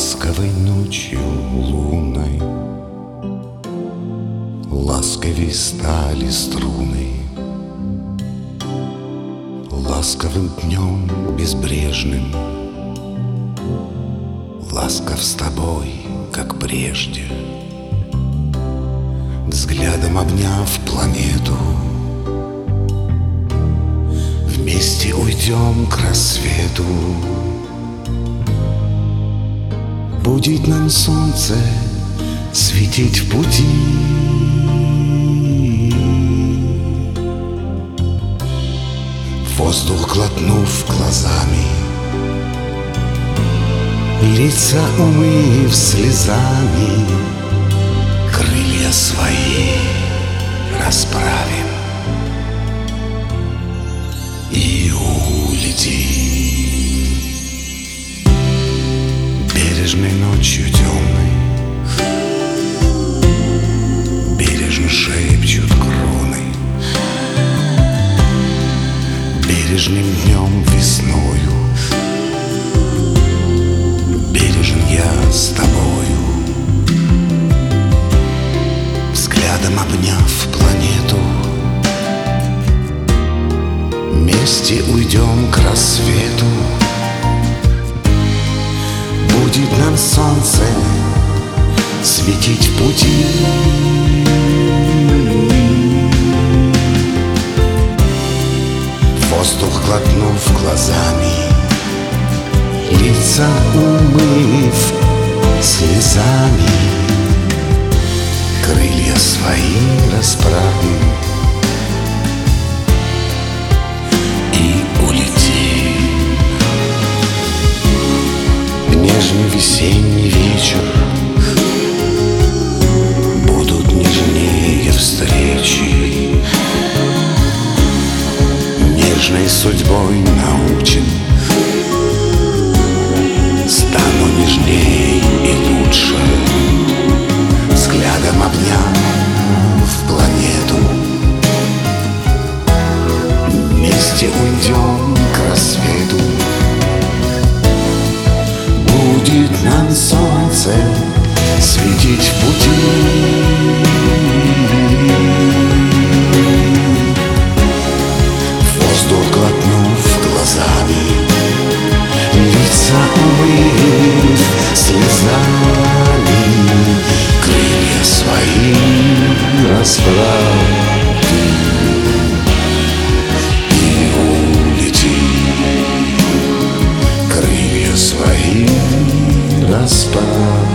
Ласковой ночью лунной Ласковей стали струны. Ласковым днем безбрежным. Ласков с тобой, как прежде. Взглядом обняв планету. Вместе уйдем к рассвету Будет нам солнце светить в пути. Воздух глотнув глазами Лица умыв слезами Крылья свои Бережной ночью темной. Бережно шепчут кроны. Бережным днем весною. Бережен я с тобою. Взглядом обняв планету. Вместе уйдем к рассвету нам солнце светить пути. Воздух глотнув глазами Лица умыв слезами Нежной судьбой научен. Стану нежней и лучше Взглядом обняв планету. Вместе уйдем к рассвету. Будет нам солнце светить в пути Jasper.